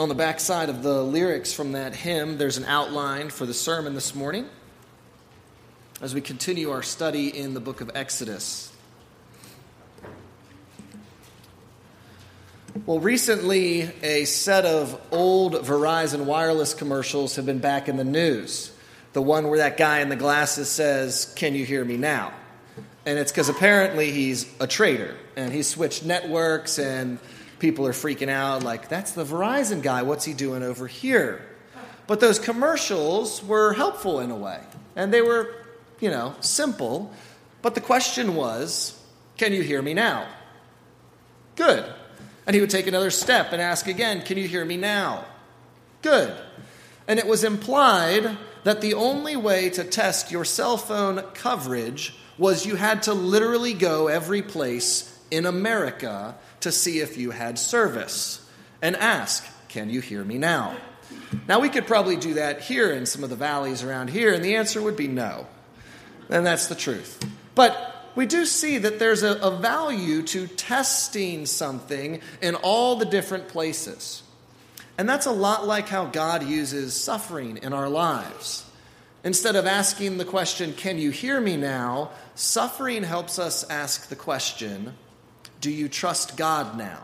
On the back side of the lyrics from that hymn, there's an outline for the sermon this morning as we continue our study in the book of Exodus. Well, recently, a set of old Verizon wireless commercials have been back in the news. The one where that guy in the glasses says, Can you hear me now? And it's because apparently he's a traitor and he switched networks and people are freaking out like, that's the Verizon guy. What's he doing over here? But those commercials were helpful in a way and they were, you know, simple. But the question was, can you hear me now? Good. And he would take another step and ask again, can you hear me now? Good. And it was implied that the only way to test your cell phone coverage was you had to literally go every place in America to see if you had service and ask, Can you hear me now? Now, we could probably do that here in some of the valleys around here, and the answer would be no. And that's the truth. But we do see that there's a, a value to testing something in all the different places. And that's a lot like how God uses suffering in our lives. Instead of asking the question, Can you hear me now? suffering helps us ask the question, Do you trust God now?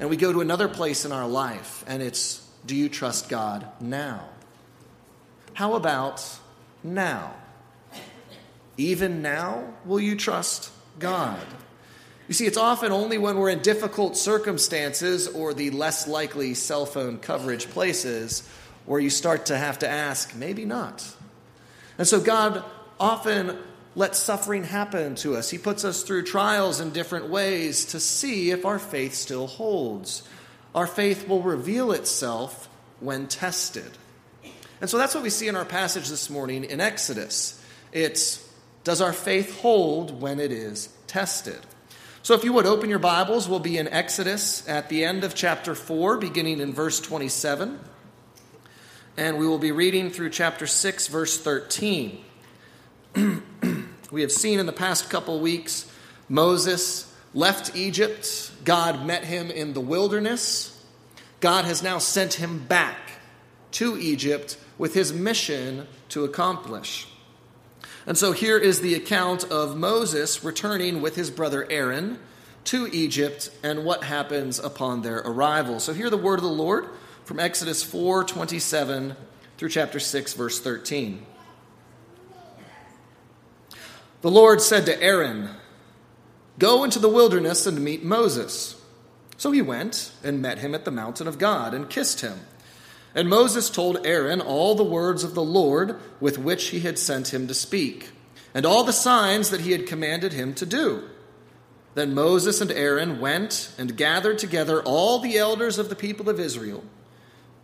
And we go to another place in our life, and it's, Do you trust God now? How about now? Even now, will you trust God? You see, it's often only when we're in difficult circumstances or the less likely cell phone coverage places where you start to have to ask, maybe not. And so God often lets suffering happen to us. He puts us through trials in different ways to see if our faith still holds. Our faith will reveal itself when tested. And so that's what we see in our passage this morning in Exodus. It's does our faith hold when it is tested? So if you would open your Bibles, we'll be in Exodus at the end of chapter 4, beginning in verse 27 and we will be reading through chapter 6, verse 13. we have seen in the past couple weeks Moses left Egypt, God met him in the wilderness. God has now sent him back to Egypt with his mission to accomplish. And so here is the account of Moses returning with his brother Aaron to Egypt and what happens upon their arrival. So hear the word of the Lord from Exodus 4 27 through chapter 6, verse 13. The Lord said to Aaron, Go into the wilderness and meet Moses. So he went and met him at the mountain of God and kissed him. And Moses told Aaron all the words of the Lord with which he had sent him to speak, and all the signs that he had commanded him to do. Then Moses and Aaron went and gathered together all the elders of the people of Israel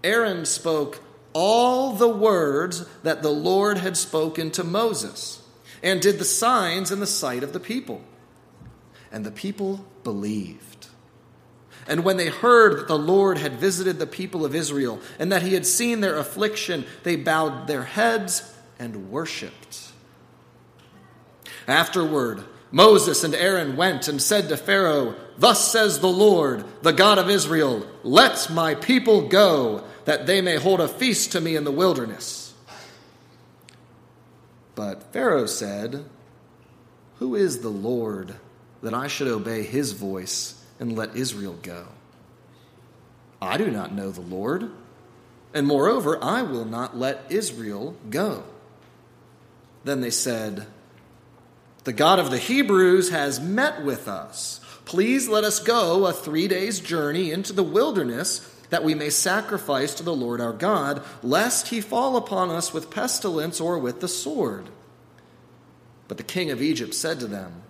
Aaron spoke all the words that the Lord had spoken to Moses and did the signs in the sight of the people. And the people believed. And when they heard that the Lord had visited the people of Israel and that he had seen their affliction, they bowed their heads and worshiped. Afterward, Moses and Aaron went and said to Pharaoh, Thus says the Lord, the God of Israel, Let my people go that they may hold a feast to me in the wilderness. But Pharaoh said, Who is the Lord that I should obey his voice and let Israel go? I do not know the Lord, and moreover, I will not let Israel go. Then they said, The God of the Hebrews has met with us. Please let us go a three days' journey into the wilderness that we may sacrifice to the Lord our God, lest he fall upon us with pestilence or with the sword. But the king of Egypt said to them,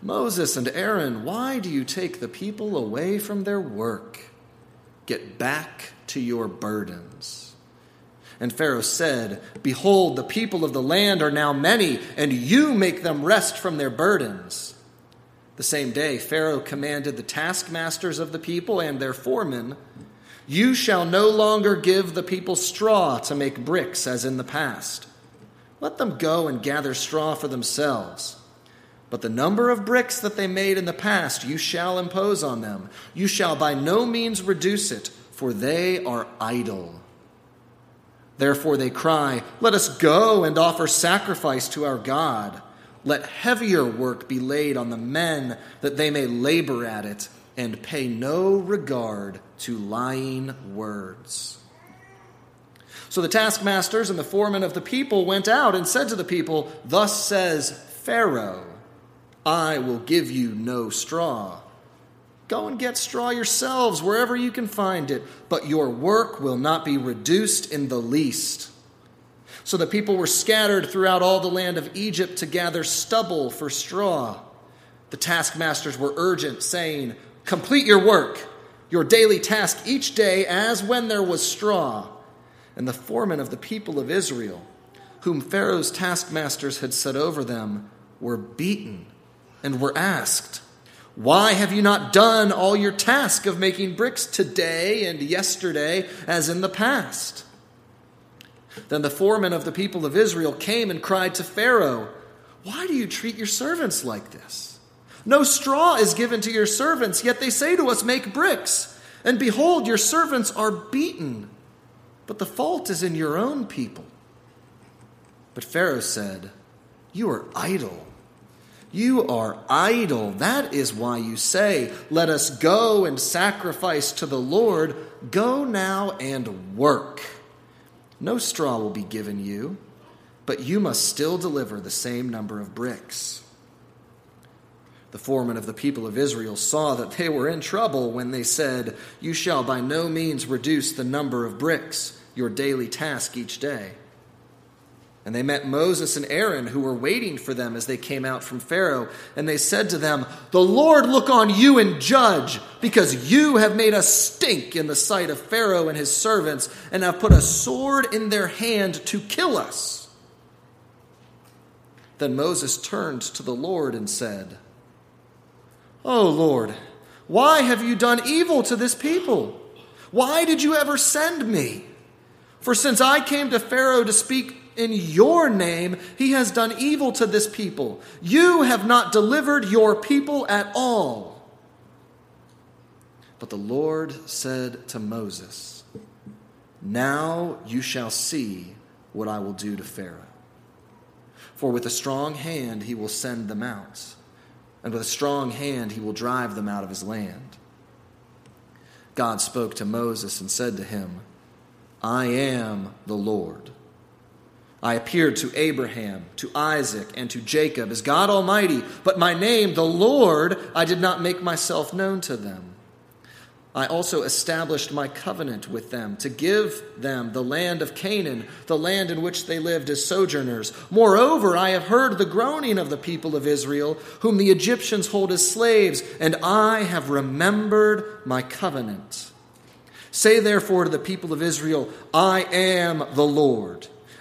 Moses and Aaron, why do you take the people away from their work? Get back to your burdens. And Pharaoh said, Behold, the people of the land are now many, and you make them rest from their burdens. The same day, Pharaoh commanded the taskmasters of the people and their foremen You shall no longer give the people straw to make bricks as in the past. Let them go and gather straw for themselves. But the number of bricks that they made in the past you shall impose on them. You shall by no means reduce it, for they are idle. Therefore they cry, Let us go and offer sacrifice to our God. Let heavier work be laid on the men, that they may labor at it, and pay no regard to lying words. So the taskmasters and the foremen of the people went out and said to the people, Thus says Pharaoh, I will give you no straw. Go and get straw yourselves wherever you can find it, but your work will not be reduced in the least. So the people were scattered throughout all the land of Egypt to gather stubble for straw. The taskmasters were urgent, saying, Complete your work, your daily task each day, as when there was straw. And the foremen of the people of Israel, whom Pharaoh's taskmasters had set over them, were beaten and were asked, why have you not done all your task of making bricks today and yesterday as in the past? Then the foremen of the people of Israel came and cried to Pharaoh, Why do you treat your servants like this? No straw is given to your servants, yet they say to us, Make bricks. And behold, your servants are beaten. But the fault is in your own people. But Pharaoh said, You are idle you are idle. That is why you say, Let us go and sacrifice to the Lord. Go now and work. No straw will be given you, but you must still deliver the same number of bricks. The foreman of the people of Israel saw that they were in trouble when they said, You shall by no means reduce the number of bricks, your daily task each day. And they met Moses and Aaron, who were waiting for them as they came out from Pharaoh. And they said to them, The Lord look on you and judge, because you have made us stink in the sight of Pharaoh and his servants, and have put a sword in their hand to kill us. Then Moses turned to the Lord and said, O Lord, why have you done evil to this people? Why did you ever send me? For since I came to Pharaoh to speak in your name he has done evil to this people. You have not delivered your people at all. But the Lord said to Moses, Now you shall see what I will do to Pharaoh. For with a strong hand he will send them out, and with a strong hand he will drive them out of his land. God spoke to Moses and said to him, I am the Lord I appeared to Abraham, to Isaac, and to Jacob as God Almighty, but my name, the Lord, I did not make myself known to them. I also established my covenant with them to give them the land of Canaan, the land in which they lived as sojourners. Moreover, I have heard the groaning of the people of Israel, whom the Egyptians hold as slaves, and I have remembered my covenant. Say therefore to the people of Israel, I am the Lord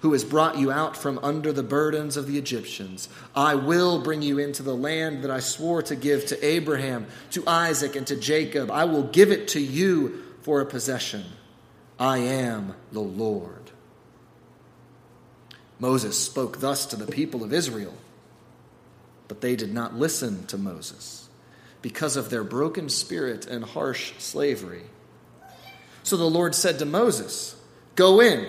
who has brought you out from under the burdens of the Egyptians. I will bring you into the land that I swore to give to Abraham, to Isaac, and to Jacob. I will give it to you for a possession. I am the Lord. Moses spoke thus to the people of Israel, but they did not listen to Moses because of their broken spirit and harsh slavery. So the Lord said to Moses, Go in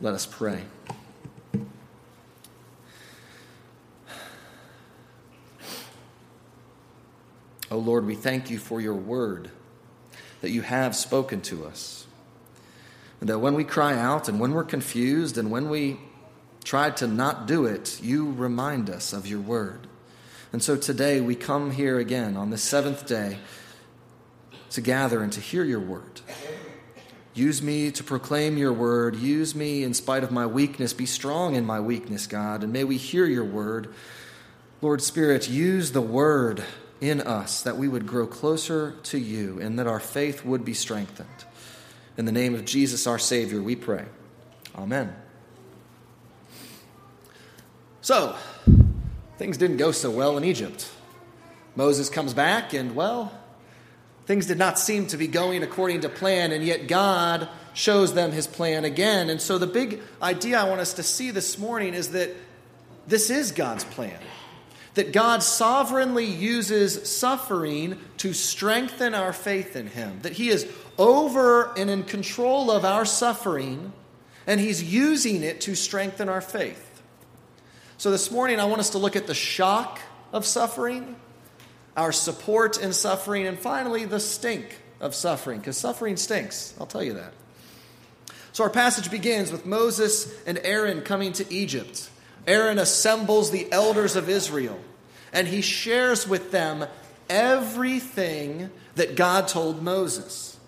Let us pray. Oh Lord, we thank you for your word that you have spoken to us. And that when we cry out and when we're confused and when we try to not do it, you remind us of your word. And so today we come here again on the seventh day to gather and to hear your word. Use me to proclaim your word. Use me in spite of my weakness. Be strong in my weakness, God. And may we hear your word. Lord Spirit, use the word in us that we would grow closer to you and that our faith would be strengthened. In the name of Jesus, our Savior, we pray. Amen. So, things didn't go so well in Egypt. Moses comes back, and well, Things did not seem to be going according to plan, and yet God shows them his plan again. And so, the big idea I want us to see this morning is that this is God's plan. That God sovereignly uses suffering to strengthen our faith in Him. That He is over and in control of our suffering, and He's using it to strengthen our faith. So, this morning, I want us to look at the shock of suffering our support in suffering, and finally, the stink of suffering, because suffering stinks. I'll tell you that. So, our passage begins with Moses and Aaron coming to Egypt. Aaron assembles the elders of Israel, and he shares with them everything that God told Moses.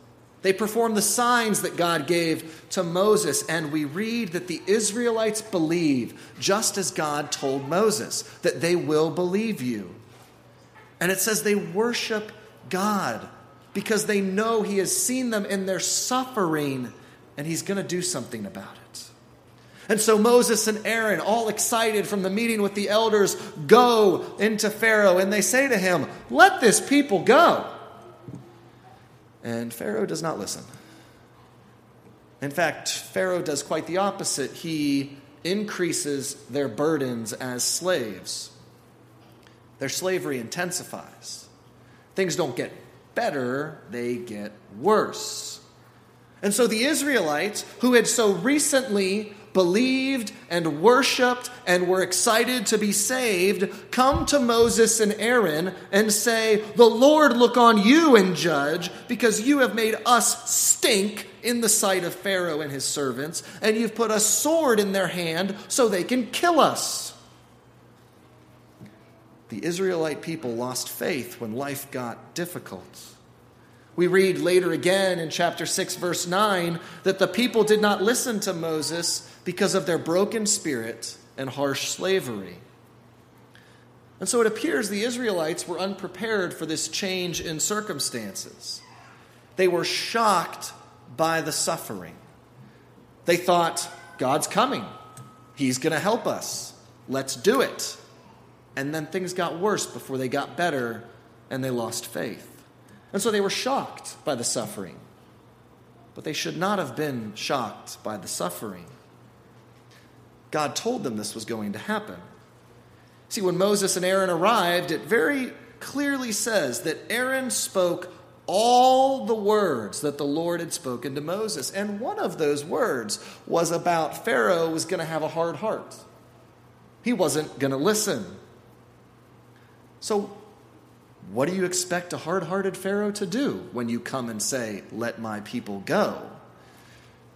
They perform the signs that God gave to Moses, and we read that the Israelites believe, just as God told Moses, that they will believe you. And it says they worship God because they know He has seen them in their suffering and He's going to do something about it. And so Moses and Aaron, all excited from the meeting with the elders, go into Pharaoh and they say to him, Let this people go. And Pharaoh does not listen. In fact, Pharaoh does quite the opposite. He increases their burdens as slaves their slavery intensifies. Things don't get better, they get worse. And so the Israelites, who had so recently believed and worshiped and were excited to be saved, come to Moses and Aaron and say, The Lord look on you and judge, because you have made us stink in the sight of Pharaoh and his servants, and you've put a sword in their hand so they can kill us the Israelite people lost faith when life got difficult. We read later again in chapter 6, verse 9, that the people did not listen to Moses because of their broken spirit and harsh slavery. And so it appears the Israelites were unprepared for this change in circumstances. They were shocked by the suffering. They thought, God's coming, He's going to help us. Let's do it. And then things got worse before they got better and they lost faith. And so they were shocked by the suffering. But they should not have been shocked by the suffering. God told them this was going to happen. See, when Moses and Aaron arrived, it very clearly says that Aaron spoke all the words that the Lord had spoken to Moses. And one of those words was about Pharaoh was going to have a hard heart. He wasn't going to listen. So, what do you expect a hard hearted Pharaoh to do when you come and say, Let my people go?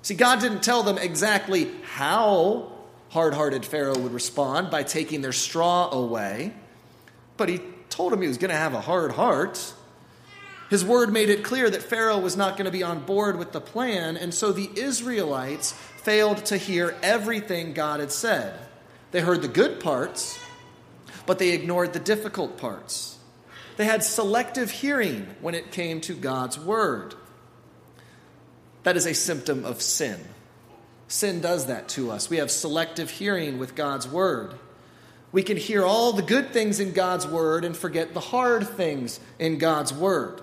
See, God didn't tell them exactly how hard hearted Pharaoh would respond by taking their straw away, but He told him he was going to have a hard heart. His word made it clear that Pharaoh was not going to be on board with the plan, and so the Israelites failed to hear everything God had said. They heard the good parts, but they ignored the difficult parts. They had selective hearing when it came to God's word. That is a symptom of sin. Sin does that to us. We have selective hearing with God's word. We can hear all the good things in God's word and forget the hard things in God's word.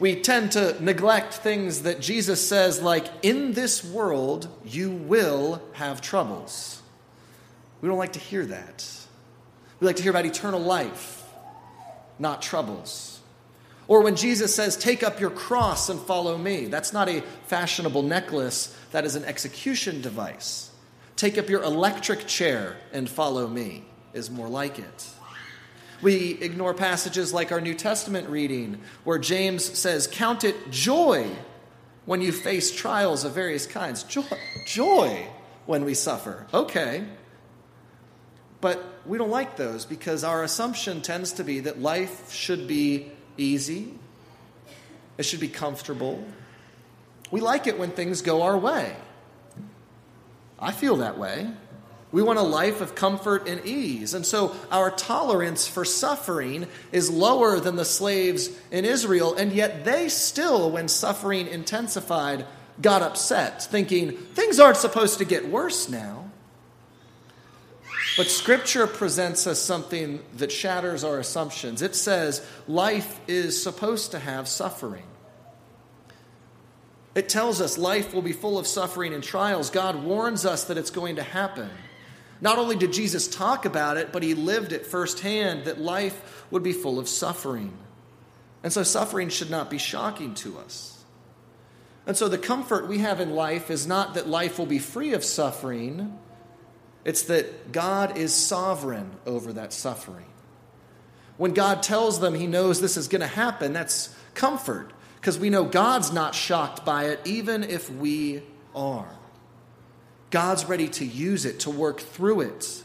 We tend to neglect things that Jesus says, like, in this world you will have troubles. We don't like to hear that. We like to hear about eternal life, not troubles. Or when Jesus says, Take up your cross and follow me, that's not a fashionable necklace, that is an execution device. Take up your electric chair and follow me is more like it. We ignore passages like our New Testament reading, where James says, Count it joy when you face trials of various kinds. Joy, joy when we suffer. Okay. But we don't like those because our assumption tends to be that life should be easy, it should be comfortable. We like it when things go our way. I feel that way. We want a life of comfort and ease. And so our tolerance for suffering is lower than the slaves in Israel, and yet they still, when suffering intensified, got upset, thinking things aren't supposed to get worse now. But Scripture presents us something that shatters our assumptions. It says life is supposed to have suffering. It tells us life will be full of suffering and trials. God warns us that it's going to happen. Not only did Jesus talk about it, but he lived it firsthand that life would be full of suffering. And so suffering should not be shocking to us. And so the comfort we have in life is not that life will be free of suffering, it's that God is sovereign over that suffering. When God tells them he knows this is going to happen, that's comfort because we know God's not shocked by it, even if we are. God's ready to use it, to work through it.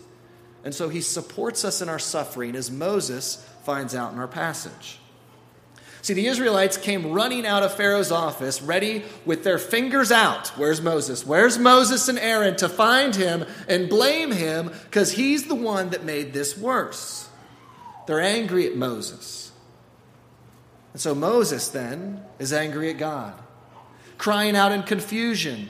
And so he supports us in our suffering, as Moses finds out in our passage. See, the Israelites came running out of Pharaoh's office, ready with their fingers out. Where's Moses? Where's Moses and Aaron to find him and blame him because he's the one that made this worse? They're angry at Moses. And so Moses then is angry at God, crying out in confusion.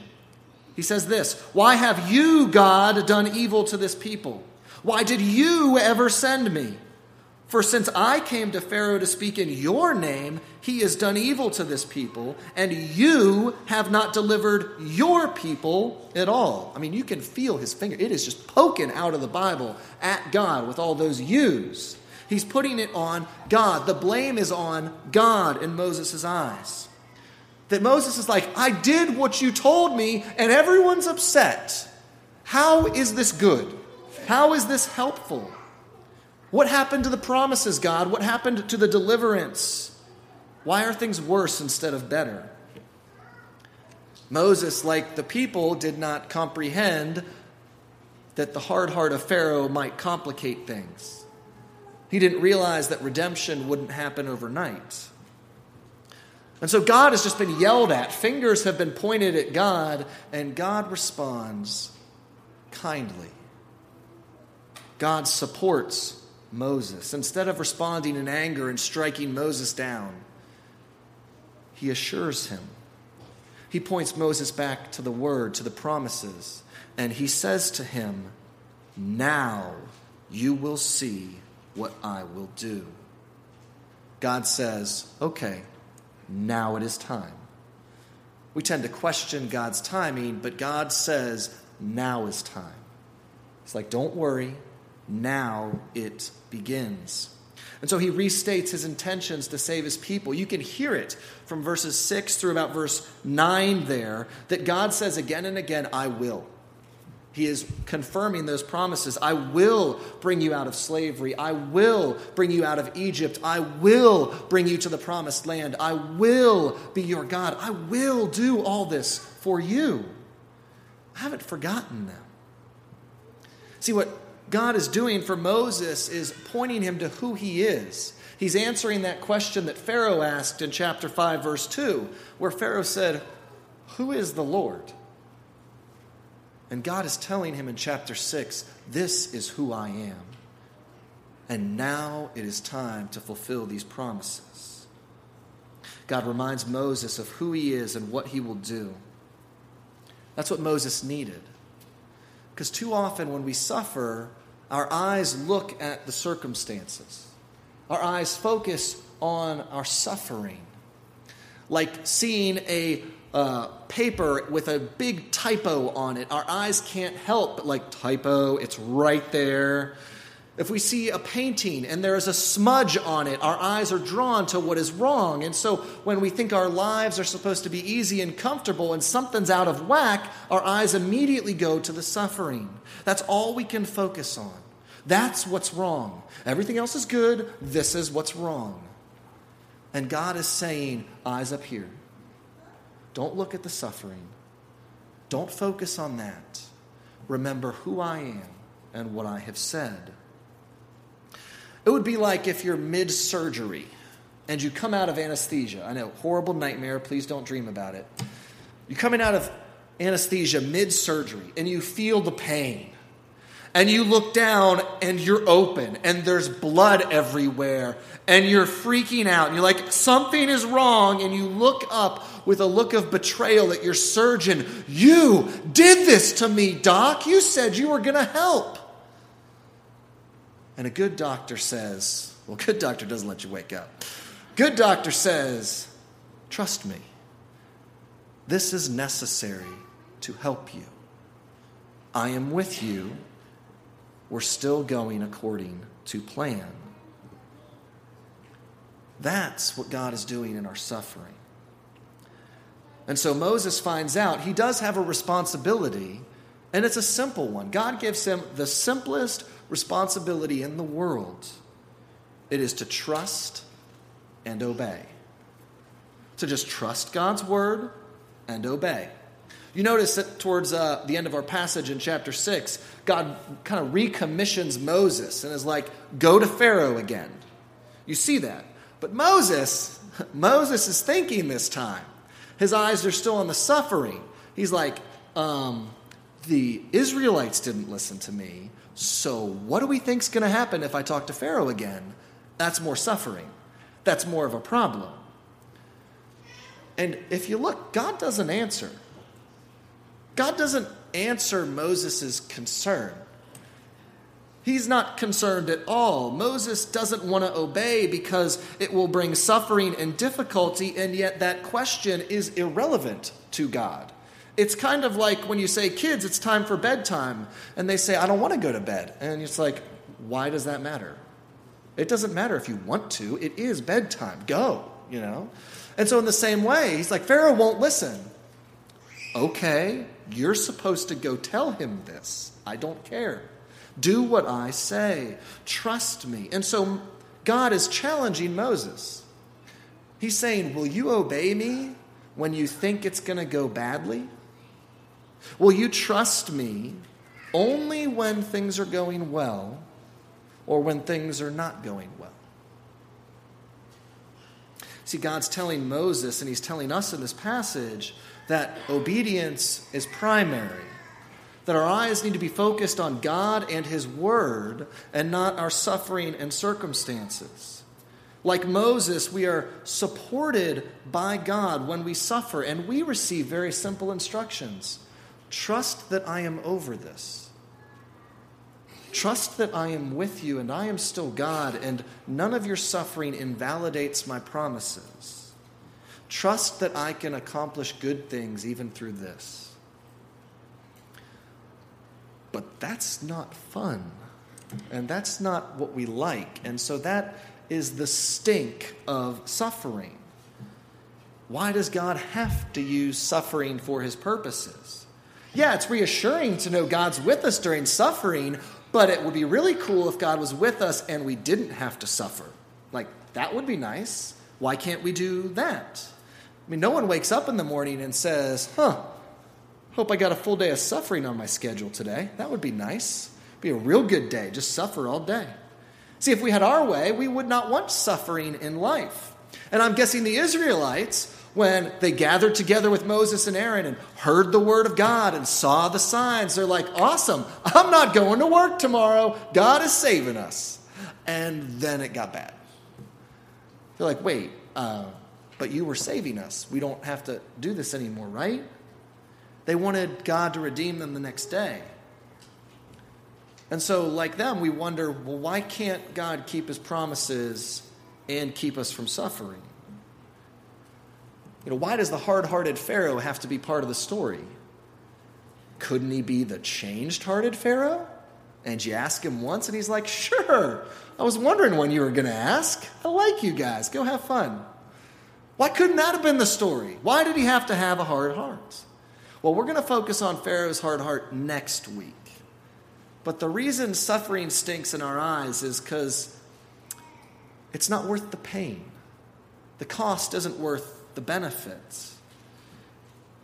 He says this Why have you, God, done evil to this people? Why did you ever send me? For since I came to Pharaoh to speak in your name, he has done evil to this people, and you have not delivered your people at all. I mean, you can feel his finger. It is just poking out of the Bible at God with all those yous. He's putting it on God. The blame is on God in Moses' eyes. That Moses is like, I did what you told me, and everyone's upset. How is this good? How is this helpful? What happened to the promises, God? What happened to the deliverance? Why are things worse instead of better? Moses, like the people, did not comprehend that the hard heart of Pharaoh might complicate things. He didn't realize that redemption wouldn't happen overnight. And so God has just been yelled at. Fingers have been pointed at God, and God responds kindly. God supports Moses. Instead of responding in anger and striking Moses down, he assures him. He points Moses back to the word, to the promises, and he says to him, Now you will see what I will do. God says, Okay, now it is time. We tend to question God's timing, but God says, Now is time. It's like, Don't worry, now it begins. And so he restates his intentions to save his people. You can hear it from verses 6 through about verse 9 there that God says again and again, I will. He is confirming those promises. I will bring you out of slavery. I will bring you out of Egypt. I will bring you to the promised land. I will be your God. I will do all this for you. I haven't forgotten them. See, what God is doing for Moses is pointing him to who he is. He's answering that question that Pharaoh asked in chapter 5, verse 2, where Pharaoh said, Who is the Lord? And God is telling him in chapter 6, This is who I am. And now it is time to fulfill these promises. God reminds Moses of who he is and what he will do. That's what Moses needed. Because too often when we suffer, our eyes look at the circumstances, our eyes focus on our suffering. Like seeing a uh, paper with a big typo on it, our eyes can't help but like typo, it's right there. If we see a painting and there is a smudge on it, our eyes are drawn to what is wrong. And so when we think our lives are supposed to be easy and comfortable and something's out of whack, our eyes immediately go to the suffering. That's all we can focus on. That's what's wrong. Everything else is good. This is what's wrong. And God is saying, eyes up here. Don't look at the suffering. Don't focus on that. Remember who I am and what I have said. It would be like if you're mid surgery and you come out of anesthesia. I know, horrible nightmare. Please don't dream about it. You're coming out of anesthesia mid surgery and you feel the pain. And you look down and you're open and there's blood everywhere and you're freaking out and you're like, something is wrong. And you look up with a look of betrayal at your surgeon. You did this to me, doc. You said you were going to help. And a good doctor says, well, good doctor doesn't let you wake up. Good doctor says, trust me. This is necessary to help you. I am with you. We're still going according to plan. That's what God is doing in our suffering. And so Moses finds out he does have a responsibility, and it's a simple one. God gives him the simplest responsibility in the world it is to trust and obey. To just trust God's word and obey. You notice that towards uh, the end of our passage in chapter 6, God kind of recommissions Moses and is like, go to Pharaoh again. You see that. But Moses, Moses is thinking this time. His eyes are still on the suffering. He's like, um, the Israelites didn't listen to me. So what do we think's going to happen if I talk to Pharaoh again? That's more suffering. That's more of a problem. And if you look, God doesn't answer. God doesn't answer Moses' concern. He's not concerned at all. Moses doesn't want to obey because it will bring suffering and difficulty, and yet that question is irrelevant to God. It's kind of like when you say, kids, it's time for bedtime, and they say, I don't want to go to bed. And it's like, why does that matter? It doesn't matter if you want to, it is bedtime. Go, you know? And so, in the same way, he's like, Pharaoh won't listen. Okay, you're supposed to go tell him this. I don't care. Do what I say. Trust me. And so, God is challenging Moses. He's saying, Will you obey me when you think it's going to go badly? Will you trust me only when things are going well or when things are not going well? See, God's telling Moses, and He's telling us in this passage, that obedience is primary. That our eyes need to be focused on God and His Word and not our suffering and circumstances. Like Moses, we are supported by God when we suffer, and we receive very simple instructions. Trust that I am over this. Trust that I am with you and I am still God, and none of your suffering invalidates my promises. Trust that I can accomplish good things even through this. But that's not fun. And that's not what we like. And so that is the stink of suffering. Why does God have to use suffering for his purposes? Yeah, it's reassuring to know God's with us during suffering, but it would be really cool if God was with us and we didn't have to suffer. Like, that would be nice. Why can't we do that? I mean, no one wakes up in the morning and says, huh, hope I got a full day of suffering on my schedule today. That would be nice. Be a real good day. Just suffer all day. See, if we had our way, we would not want suffering in life. And I'm guessing the Israelites when they gathered together with Moses and Aaron and heard the word of God and saw the signs. They're like, awesome, I'm not going to work tomorrow. God is saving us. And then it got bad. They're like, wait, uh, but you were saving us. We don't have to do this anymore, right? They wanted God to redeem them the next day. And so, like them, we wonder well, why can't God keep his promises and keep us from suffering? You know, why does the hard hearted Pharaoh have to be part of the story? Couldn't he be the changed hearted Pharaoh? And you ask him once, and he's like, Sure. I was wondering when you were going to ask. I like you guys. Go have fun. Why couldn't that have been the story? Why did he have to have a hard heart? Well, we're going to focus on Pharaoh's hard heart next week. But the reason suffering stinks in our eyes is because it's not worth the pain. The cost isn't worth the benefits.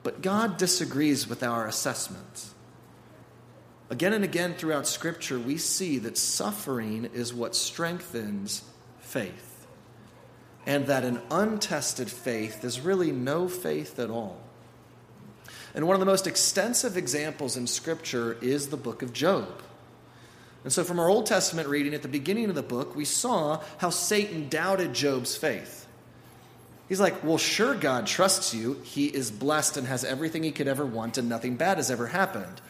But God disagrees with our assessment. Again and again throughout Scripture, we see that suffering is what strengthens faith, and that an untested faith is really no faith at all. And one of the most extensive examples in Scripture is the book of Job. And so, from our Old Testament reading at the beginning of the book, we saw how Satan doubted Job's faith. He's like, Well, sure, God trusts you. He is blessed and has everything he could ever want, and nothing bad has ever happened.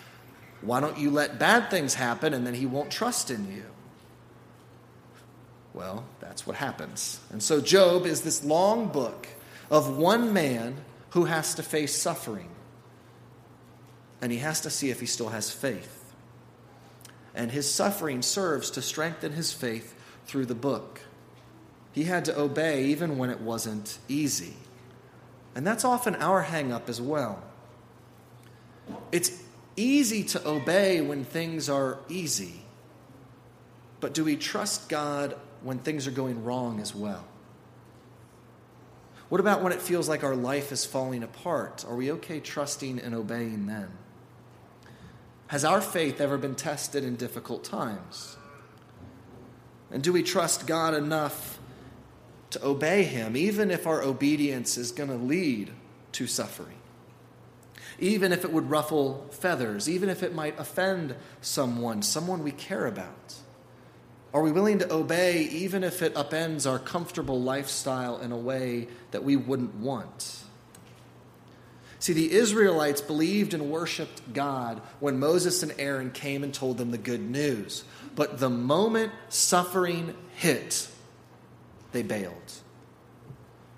Why don't you let bad things happen and then he won't trust in you? Well, that's what happens. And so, Job is this long book of one man who has to face suffering. And he has to see if he still has faith and his suffering serves to strengthen his faith through the book. He had to obey even when it wasn't easy. And that's often our hangup as well. It's easy to obey when things are easy, but do we trust God when things are going wrong as well? What about when it feels like our life is falling apart? Are we okay trusting and obeying then? Has our faith ever been tested in difficult times? And do we trust God enough to obey Him, even if our obedience is going to lead to suffering? Even if it would ruffle feathers, even if it might offend someone, someone we care about? Are we willing to obey even if it upends our comfortable lifestyle in a way that we wouldn't want? See, the Israelites believed and worshiped God when Moses and Aaron came and told them the good news. But the moment suffering hit, they bailed.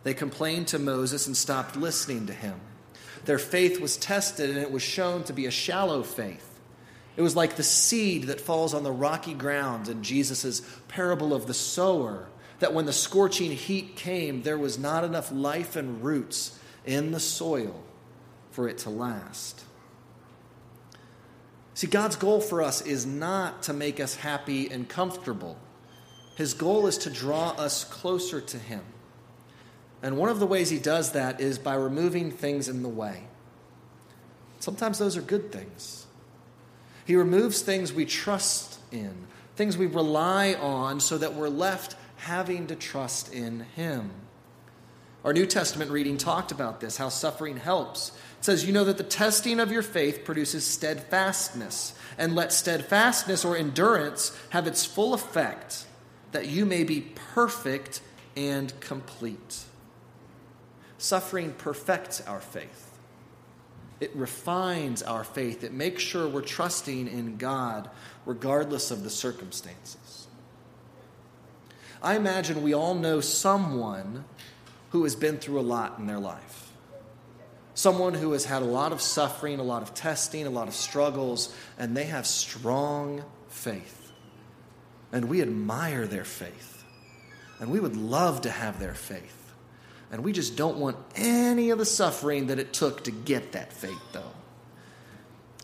They complained to Moses and stopped listening to him. Their faith was tested and it was shown to be a shallow faith. It was like the seed that falls on the rocky ground in Jesus' parable of the sower, that when the scorching heat came, there was not enough life and roots in the soil for it to last. See, God's goal for us is not to make us happy and comfortable. His goal is to draw us closer to Him. And one of the ways He does that is by removing things in the way. Sometimes those are good things. He removes things we trust in, things we rely on, so that we're left having to trust in Him. Our New Testament reading talked about this, how suffering helps It says, You know that the testing of your faith produces steadfastness, and let steadfastness or endurance have its full effect, that you may be perfect and complete. Suffering perfects our faith. It refines our faith. It makes sure we're trusting in God regardless of the circumstances. I imagine we all know someone who has been through a lot in their life someone who has had a lot of suffering, a lot of testing, a lot of struggles, and they have strong faith. And we admire their faith. And we would love to have their faith. And we just don't want any of the suffering that it took to get that faith, though.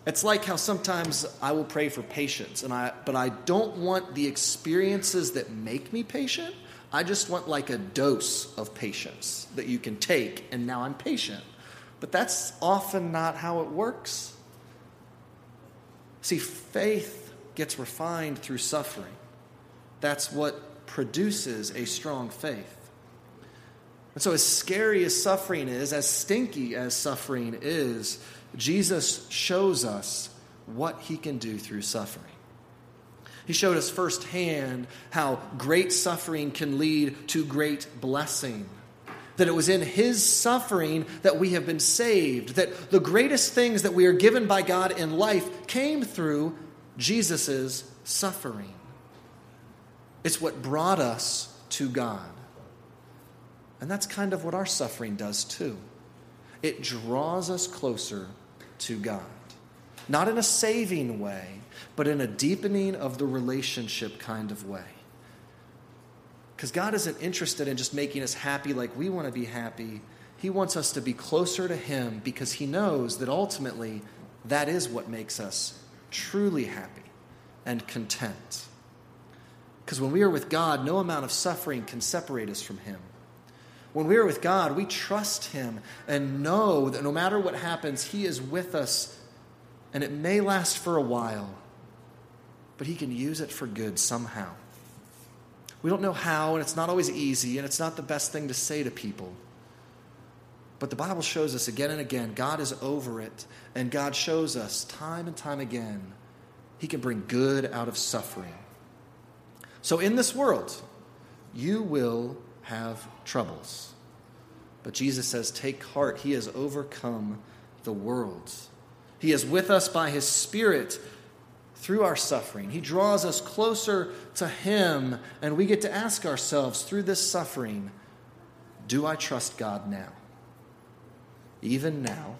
It's like how sometimes I will pray for patience, and I, but I don't want the experiences that make me patient. I just want like a dose of patience that you can take, and now I'm patient. But that's often not how it works. See, faith gets refined through suffering. That's what produces a strong faith. And so, as scary as suffering is, as stinky as suffering is, Jesus shows us what he can do through suffering. He showed us firsthand how great suffering can lead to great blessing that it was in his suffering that we have been saved, that the greatest things that we are given by God in life came through Jesus' suffering. It's what brought us to God. And that's kind of what our suffering does too. It draws us closer to God. Not in a saving way, but in a deepening of the relationship kind of way. Because God isn't interested in just making us happy like we want to be happy. He wants us to be closer to Him because He knows that ultimately that is what makes us truly happy and content. Because when we are with God, no amount of suffering can separate us from Him. When we are with God, we trust Him and know that no matter what happens, He is with us and it may last for a while, but He can use it for good somehow. We don't know how, and it's not always easy, and it's not the best thing to say to people. But the Bible shows us again and again God is over it, and God shows us time and time again He can bring good out of suffering. So in this world, you will have troubles. But Jesus says, Take heart, He has overcome the world. He is with us by His Spirit through our suffering. He draws us closer to Him, and we get to ask ourselves through this suffering Do I trust God now? Even now?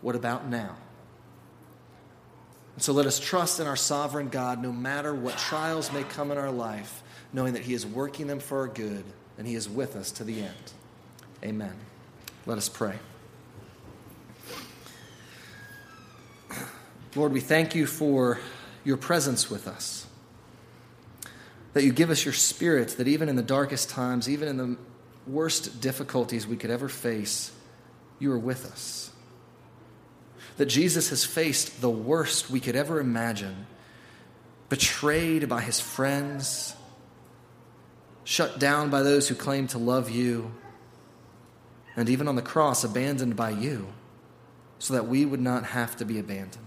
What about now? And so let us trust in our sovereign God no matter what trials may come in our life, knowing that He is working them for our good and He is with us to the end. Amen. Let us pray. Lord, we thank you for your presence with us. That you give us your spirit, that even in the darkest times, even in the worst difficulties we could ever face, you are with us. That Jesus has faced the worst we could ever imagine betrayed by his friends, shut down by those who claim to love you, and even on the cross, abandoned by you, so that we would not have to be abandoned.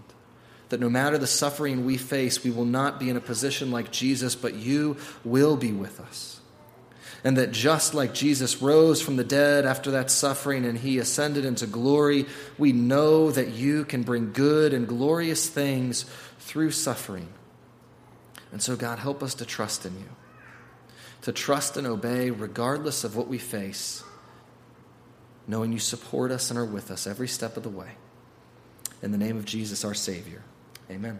That no matter the suffering we face, we will not be in a position like Jesus, but you will be with us. And that just like Jesus rose from the dead after that suffering and he ascended into glory, we know that you can bring good and glorious things through suffering. And so, God, help us to trust in you to trust and obey regardless of what we face, knowing you support us and are with us every step of the way. In the name of Jesus, our Savior. Amen.